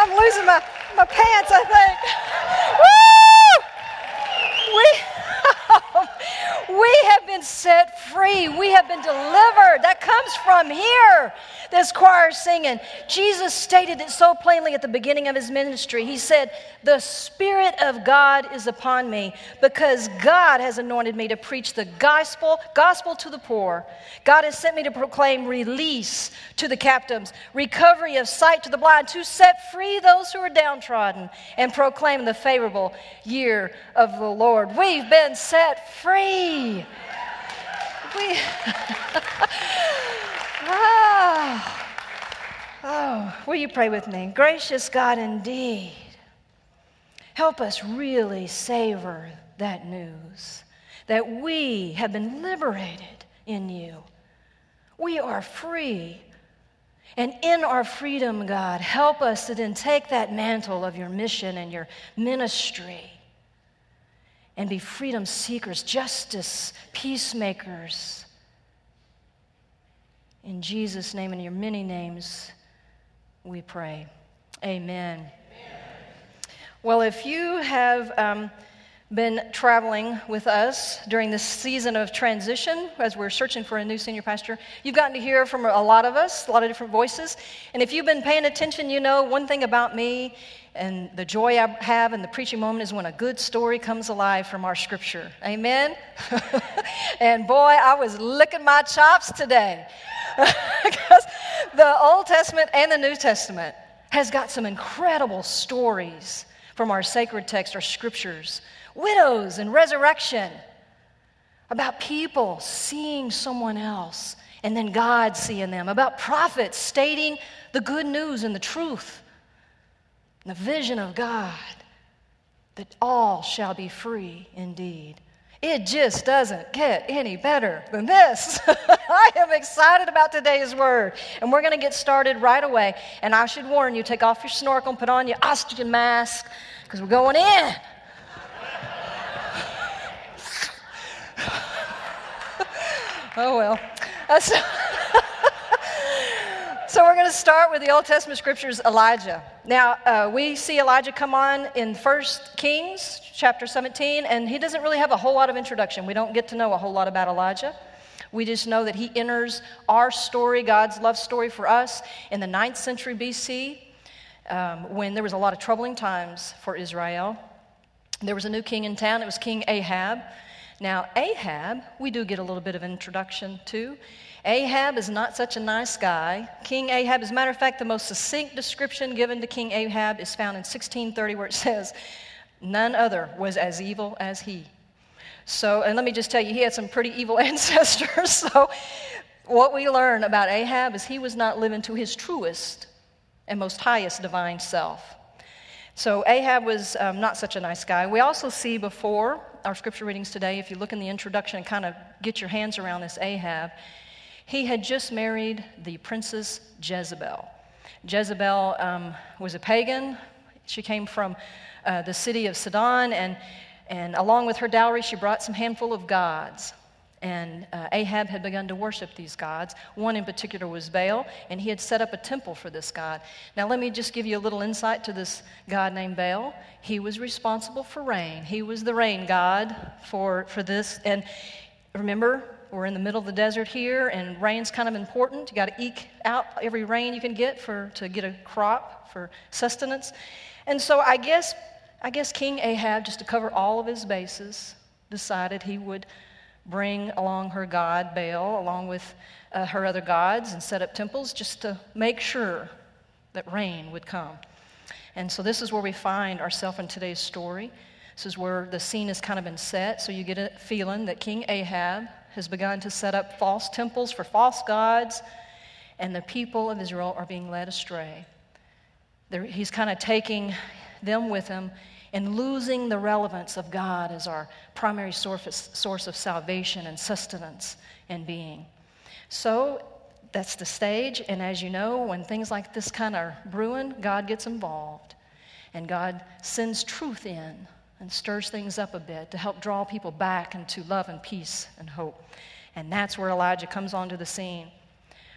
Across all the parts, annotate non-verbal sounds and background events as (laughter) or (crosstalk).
I'm losing my, my pants, I think. We, have been set free. We have been delivered. That comes from here this choir singing. Jesus stated it so plainly at the beginning of his ministry. He said, The Spirit of God is upon me because God has anointed me to preach the gospel, gospel to the poor. God has sent me to proclaim release to the captives, recovery of sight to the blind, to set free those who are downtrodden, and proclaim the favorable year of the Lord. We've been set free. (laughs) We. Ah. Oh, will you pray with me? Gracious God, indeed, help us really savor that news that we have been liberated in you. We are free. And in our freedom, God, help us to then take that mantle of your mission and your ministry and be freedom seekers, justice, peacemakers in Jesus' name and your many names, we pray. Amen. Amen. Well, if you have um, been traveling with us during this season of transition as we're searching for a new senior pastor, you've gotten to hear from a lot of us, a lot of different voices. And if you've been paying attention, you know one thing about me and the joy I have in the preaching moment is when a good story comes alive from our scripture. Amen? (laughs) and boy, I was licking my chops today (laughs) because the Old Testament and the New Testament has got some incredible stories from our sacred text, our scriptures, widows and resurrection, about people seeing someone else and then God seeing them, about prophets stating the good news and the truth, the vision of God that all shall be free indeed. It just doesn't get any better than this. (laughs) I am excited about today's word. And we're going to get started right away. And I should warn you take off your snorkel and put on your oxygen mask because we're going in. oh, well. That's (laughs) so we're going to start with the Old Testament scriptures, Elijah. Now, uh, we see Elijah come on in 1 Kings chapter 17, and he doesn't really have a whole lot of introduction. We don't get to know a whole lot about Elijah. We just know that he enters our story, God's love story for us, in the 9th century BC um, when there was a lot of troubling times for Israel. There was a new king in town, it was King Ahab. Now, Ahab, we do get a little bit of introduction to. Ahab is not such a nice guy. King Ahab, as a matter of fact, the most succinct description given to King Ahab is found in 1630, where it says, None other was as evil as he. So, and let me just tell you, he had some pretty evil (laughs) ancestors. So, what we learn about Ahab is he was not living to his truest and most highest divine self. So, Ahab was um, not such a nice guy. We also see before our scripture readings today, if you look in the introduction and kind of get your hands around this Ahab, he had just married the princess Jezebel. Jezebel um, was a pagan. She came from uh, the city of Sidon, and, and along with her dowry, she brought some handful of gods. And uh, Ahab had begun to worship these gods. One in particular was Baal, and he had set up a temple for this god. Now, let me just give you a little insight to this god named Baal. He was responsible for rain, he was the rain god for, for this. And remember, we're in the middle of the desert here, and rain's kind of important. You got to eke out every rain you can get for to get a crop for sustenance. And so I guess I guess King Ahab, just to cover all of his bases, decided he would bring along her god Baal, along with uh, her other gods, and set up temples just to make sure that rain would come. And so this is where we find ourselves in today's story. This is where the scene has kind of been set. So you get a feeling that King Ahab has begun to set up false temples for false gods, and the people of Israel are being led astray. They're, he's kind of taking them with him and losing the relevance of God as our primary source, of salvation and sustenance and being. So that's the stage, and as you know, when things like this kind of brewing, God gets involved, and God sends truth in and stirs things up a bit to help draw people back into love and peace and hope. And that's where Elijah comes onto the scene.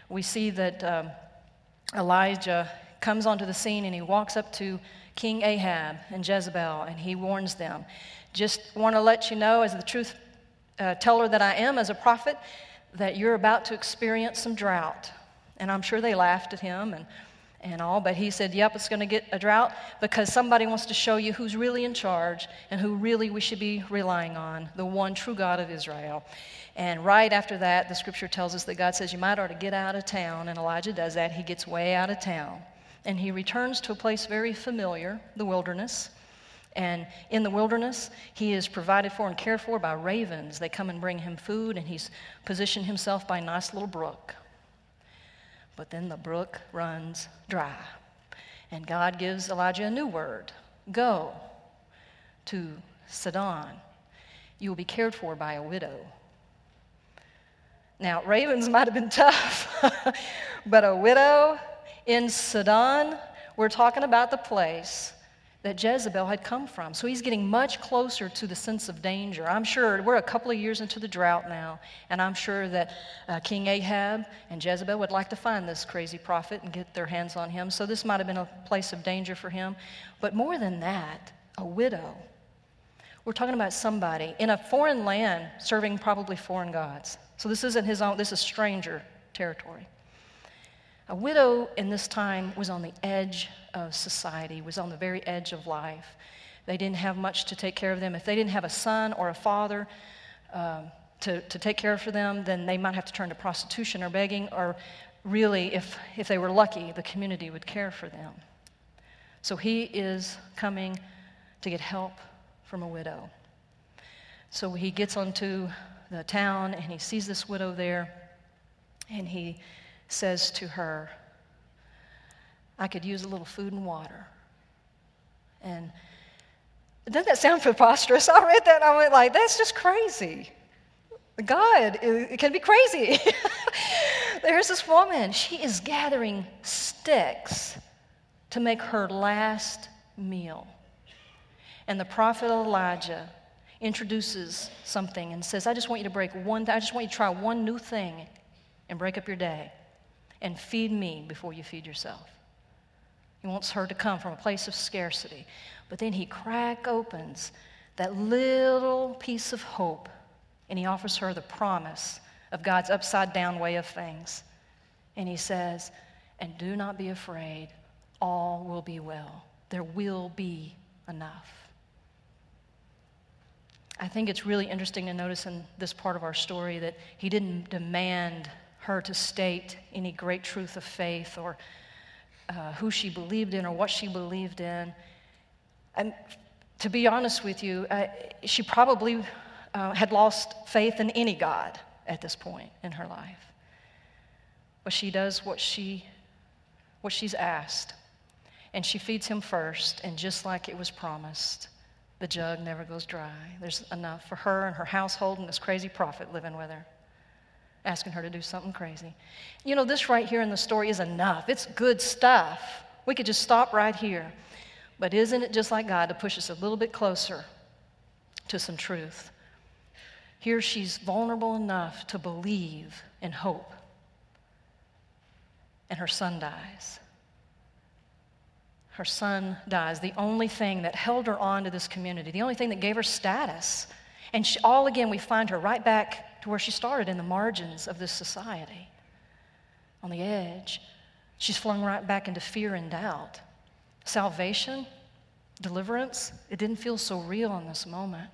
We see that um, Elijah comes onto the scene and he walks up to King Ahab and Jezebel and he warns them. Just want to let you know, as the truth uh, teller that I am, as a prophet, that you're about to experience some drought. And I'm sure they laughed at him and, and all, but he said, Yep, it's going to get a drought because somebody wants to show you who's really in charge and who really we should be relying on the one true God of Israel. And right after that, the scripture tells us that God says, You might ought to get out of town. And Elijah does that. He gets way out of town. And he returns to a place very familiar, the wilderness. And in the wilderness, he is provided for and cared for by ravens. They come and bring him food, and he's positioned himself by a nice little brook. But then the brook runs dry. And God gives Elijah a new word Go to Sidon. You will be cared for by a widow. Now, ravens (laughs) might have been tough, (laughs) but a widow in Sidon, we're talking about the place that Jezebel had come from. So he's getting much closer to the sense of danger. I'm sure we're a couple of years into the drought now, and I'm sure that uh, King Ahab and Jezebel would like to find this crazy prophet and get their hands on him. So this might have been a place of danger for him. But more than that, a widow. We're talking about somebody in a foreign land serving probably foreign gods. So this isn't his own, this is stranger territory. A widow in this time was on the edge of society, was on the very edge of life. They didn't have much to take care of them. If they didn't have a son or a father um, to, to take care of for them, then they might have to turn to prostitution or begging, or really, if, if they were lucky, the community would care for them. So he is coming to get help from a widow. So he gets onto the town and he sees this widow there and he says to her, I could use a little food and water. And doesn't that sound preposterous? (laughs) I read that and I went like, that's just crazy. God, it can be crazy. (laughs) There's this woman. She is gathering sticks to make her last meal. And the prophet Elijah introduces something and says, I just want you to break one, I just want you to try one new thing and break up your day and feed me before you feed yourself. He wants her to come from a place of scarcity. But then he crack opens that little piece of hope and he offers her the promise of God's upside down way of things. And he says, And do not be afraid, all will be well. There will be enough. I think it's really interesting to notice in this part of our story that he didn't demand her to state any great truth of faith or uh, who she believed in or what she believed in. And to be honest with you, uh, she probably uh, had lost faith in any God at this point in her life. But she does what, she, what she's asked. And she feeds him first, and just like it was promised, the jug never goes dry. There's enough for her and her household and this crazy prophet living with her asking her to do something crazy. You know, this right here in the story is enough. It's good stuff. We could just stop right here. But isn't it just like God to push us a little bit closer to some truth? Here she's vulnerable enough to believe and hope. And her son dies. Her son dies, the only thing that held her on to this community, the only thing that gave her status. And she, all again, we find her right back to where she started in the margins of this society, on the edge. She's flung right back into fear and doubt. Salvation, deliverance, it didn't feel so real in this moment.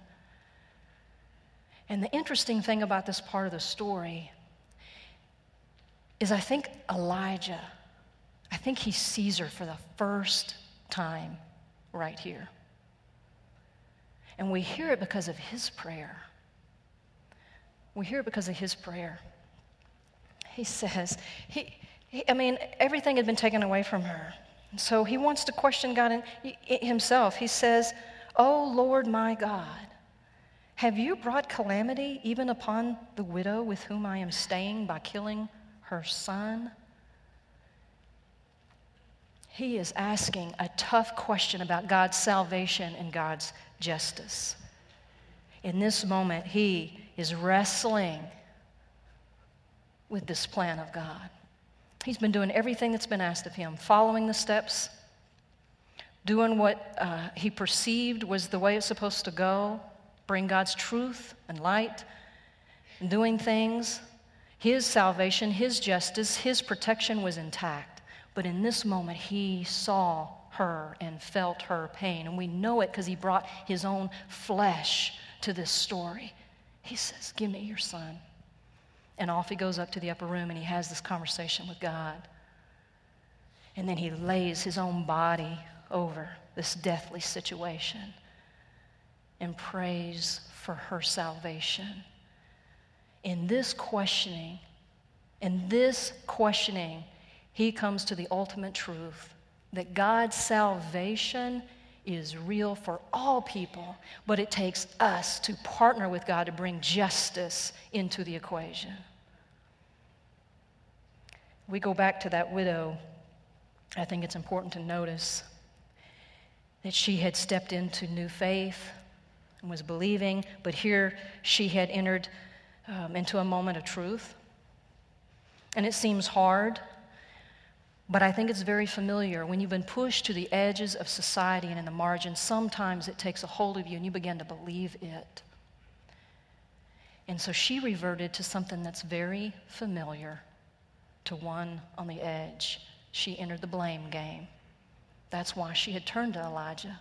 And the interesting thing about this part of the story is I think Elijah, I think he sees her for the first time right here. And we hear it because of his prayer. We hear it because of his prayer. He says, he, he, I mean, everything had been taken away from her. So he wants to question God in, himself. He says, Oh Lord my God, have you brought calamity even upon the widow with whom I am staying by killing her son? He is asking a tough question about God's salvation and God's justice. In this moment, he is wrestling with this plan of God. He's been doing everything that's been asked of him, following the steps, doing what uh, he perceived was the way it's supposed to go, bring God's truth and light, and doing things. His salvation, his justice, his protection was intact. But in this moment, he saw her and felt her pain. And we know it because he brought his own flesh to this story. He says, Give me your son. And off he goes up to the upper room and he has this conversation with God. And then he lays his own body over this deathly situation and prays for her salvation. In this questioning, in this questioning, he comes to the ultimate truth that God's salvation is real for all people, but it takes us to partner with God to bring justice into the equation. We go back to that widow. I think it's important to notice that she had stepped into new faith and was believing, but here she had entered um, into a moment of truth. And it seems hard but I think it's very familiar. When you've been pushed to the edges of society and in the margins, sometimes it takes a hold of you and you begin to believe it. And so she reverted to something that's very familiar to one on the edge. She entered the blame game. That's why she had turned to Elijah.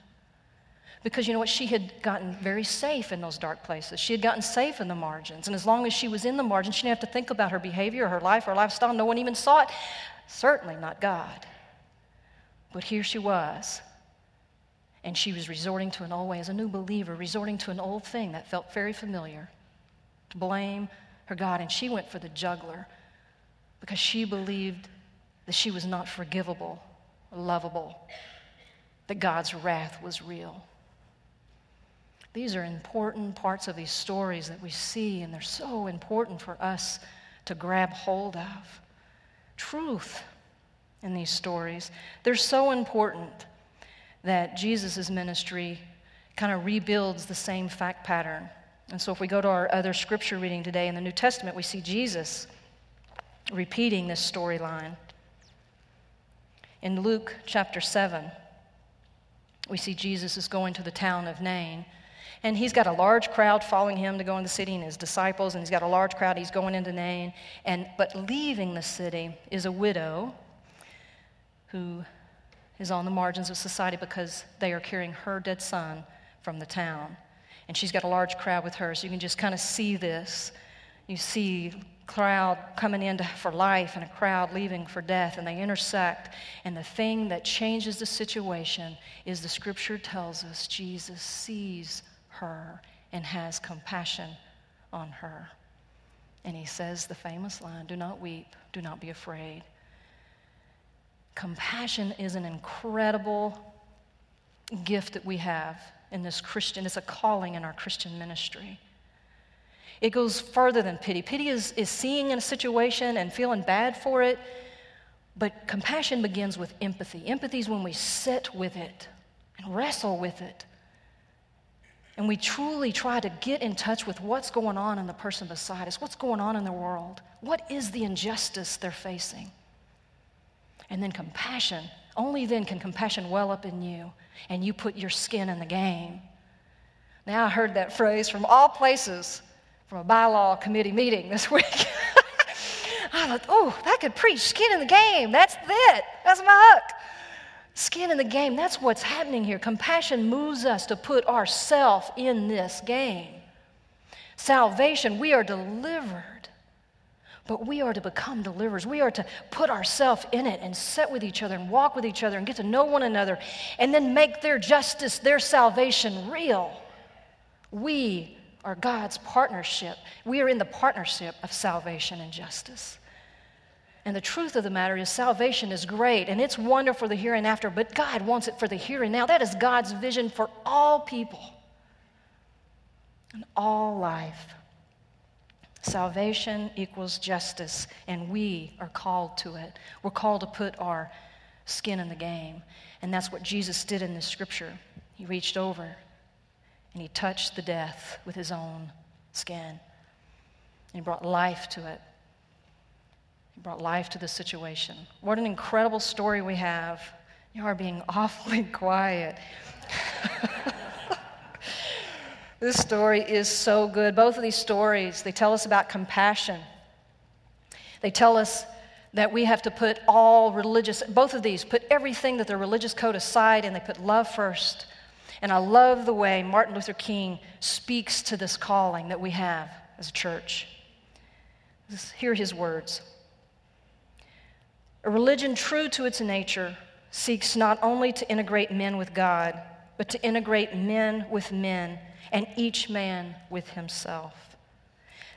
Because you know what? She had gotten very safe in those dark places. She had gotten safe in the margins. And as long as she was in the margins, she didn't have to think about her behavior, her life, her lifestyle. No one even saw it. Certainly not God. But here she was. And she was resorting to an old way, as a new believer, resorting to an old thing that felt very familiar to blame her God. And she went for the juggler because she believed that she was not forgivable, lovable, that God's wrath was real. These are important parts of these stories that we see, and they're so important for us to grab hold of truth in these stories. They're so important that Jesus' ministry kind of rebuilds the same fact pattern. And so, if we go to our other scripture reading today in the New Testament, we see Jesus repeating this storyline. In Luke chapter 7, we see Jesus is going to the town of Nain. And he's got a large crowd following him to go in the city and his disciples, and he's got a large crowd. He's going into Nain. And, but leaving the city is a widow who is on the margins of society because they are carrying her dead son from the town. And she's got a large crowd with her, so you can just kind of see this. You see crowd coming in for life and a crowd leaving for death, and they intersect. And the thing that changes the situation is the scripture tells us Jesus sees her and has compassion on her. And he says the famous line Do not weep, do not be afraid. Compassion is an incredible gift that we have in this Christian, it's a calling in our Christian ministry. It goes further than pity. Pity is, is seeing in a situation and feeling bad for it, but compassion begins with empathy. Empathy is when we sit with it and wrestle with it and we truly try to get in touch with what's going on in the person beside us, what's going on in the world, what is the injustice they're facing. And then compassion, only then can compassion well up in you and you put your skin in the game. Now, I heard that phrase from all places from a bylaw committee meeting this (laughs) week. I thought, oh, that could preach skin in the game. That's it. That's my hook skin in the game. That's what's happening here. Compassion moves us to put ourself in this game. Salvation, we are delivered, but we are to become deliverers. We are to put ourselves in it and sit with each other and walk with each other and get to know one another and then make their justice, their salvation real. We are God's partnership. We are in the partnership of salvation and justice. And the truth of the matter is, salvation is great and it's wonderful for the here and after, but God wants it for the here and now. That is God's vision for all people and all life. Salvation equals justice, and we are called to it. We're called to put our skin in the game. And that's what Jesus did in this scripture. He reached over and he touched the death with his own skin. And brought life to it. He brought life to the situation. What an incredible story we have. You are being (laughs) awfully quiet. (laughs) this story is so good. Both of these stories, they tell us about compassion. They tell us that we have to put all religious, both of these, put everything that the religious code aside and they put love first. And I love the way Martin Luther King speaks to this calling that we have as a church. Hear his words. A religion true to its nature seeks not only to integrate men with God, but to integrate men with men and each man with himself.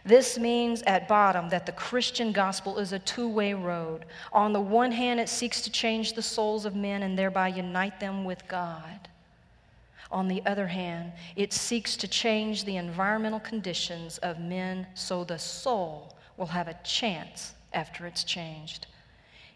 This means at bottom that the Christian gospel is a two way road. On the one hand, it seeks to change the souls of men and thereby unite them with God. On the other hand, it seeks to change the environmental conditions of men so the soul will have a chance after it's changed.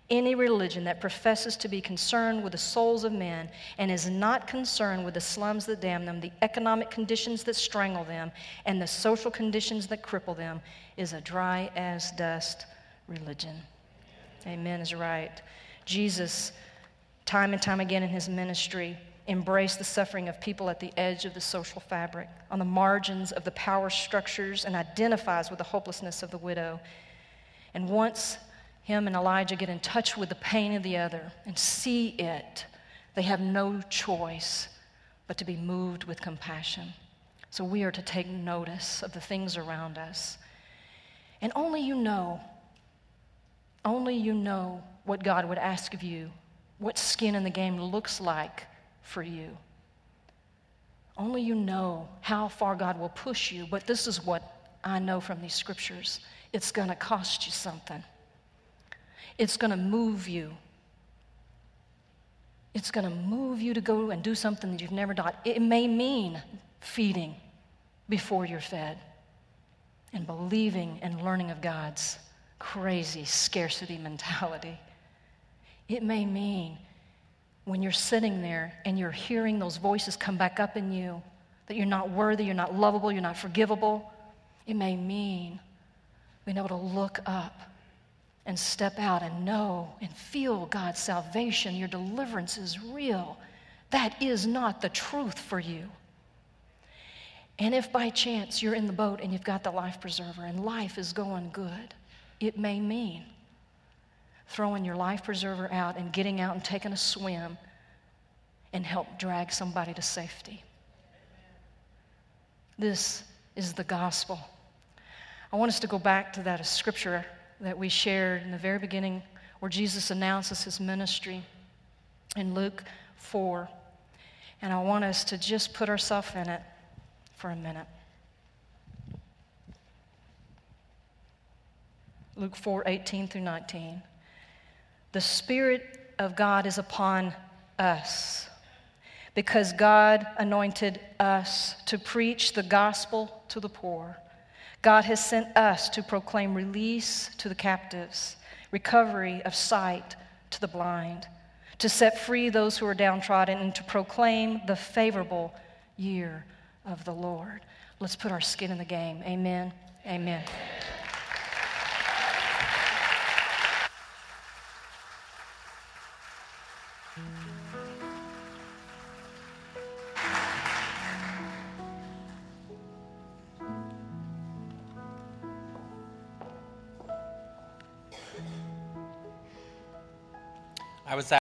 Any religion that professes to be concerned with the souls of men and is not concerned with the slums that damn them, the economic conditions that strangle them, and the social conditions that cripple them is a dry as dust religion. Amen is right. Jesus, time and time again in his ministry, embraced the suffering of people at the edge of the social fabric, on the margins of the power structures, and identifies with the hopelessness of the widow. And once him and Elijah get in touch with the pain of the other and see it, they have no choice but to be moved with compassion. So we are to take notice of the things around us. And only you know, only you know what God would ask of you, what skin in the game looks like for you. Only you know how far God will push you, but this is what I know from these scriptures it's going to cost you something. It's going to move you. It's going to move you to go and do something that you've never done. It may mean feeding before you're fed and believing and learning of God's crazy scarcity mentality. It may mean when you're sitting there and you're hearing those voices come back up in you that you're not worthy, you're not lovable, you're not forgivable. It may mean being able to look up and step out and know and feel God's salvation, your deliverance is real. That is not the truth for you. And if by chance you're in the boat and you've got the life preserver and life is going good, it may mean throwing your life preserver out and getting out and taking a swim and help drag somebody to safety. This is the gospel. I want us to go back to that scripture that we shared in the very beginning where Jesus announces his ministry in Luke 4. And I want us to just put ourselves in it for a minute. Luke 4 18 through 19. The Spirit of God is upon us because God anointed us to preach the gospel to the poor. God has sent us to proclaim release to the captives, recovery of sight to the blind, to set free those who are downtrodden, and to proclaim the favorable year of the Lord. Let's put our skin in the game. Amen. Amen. I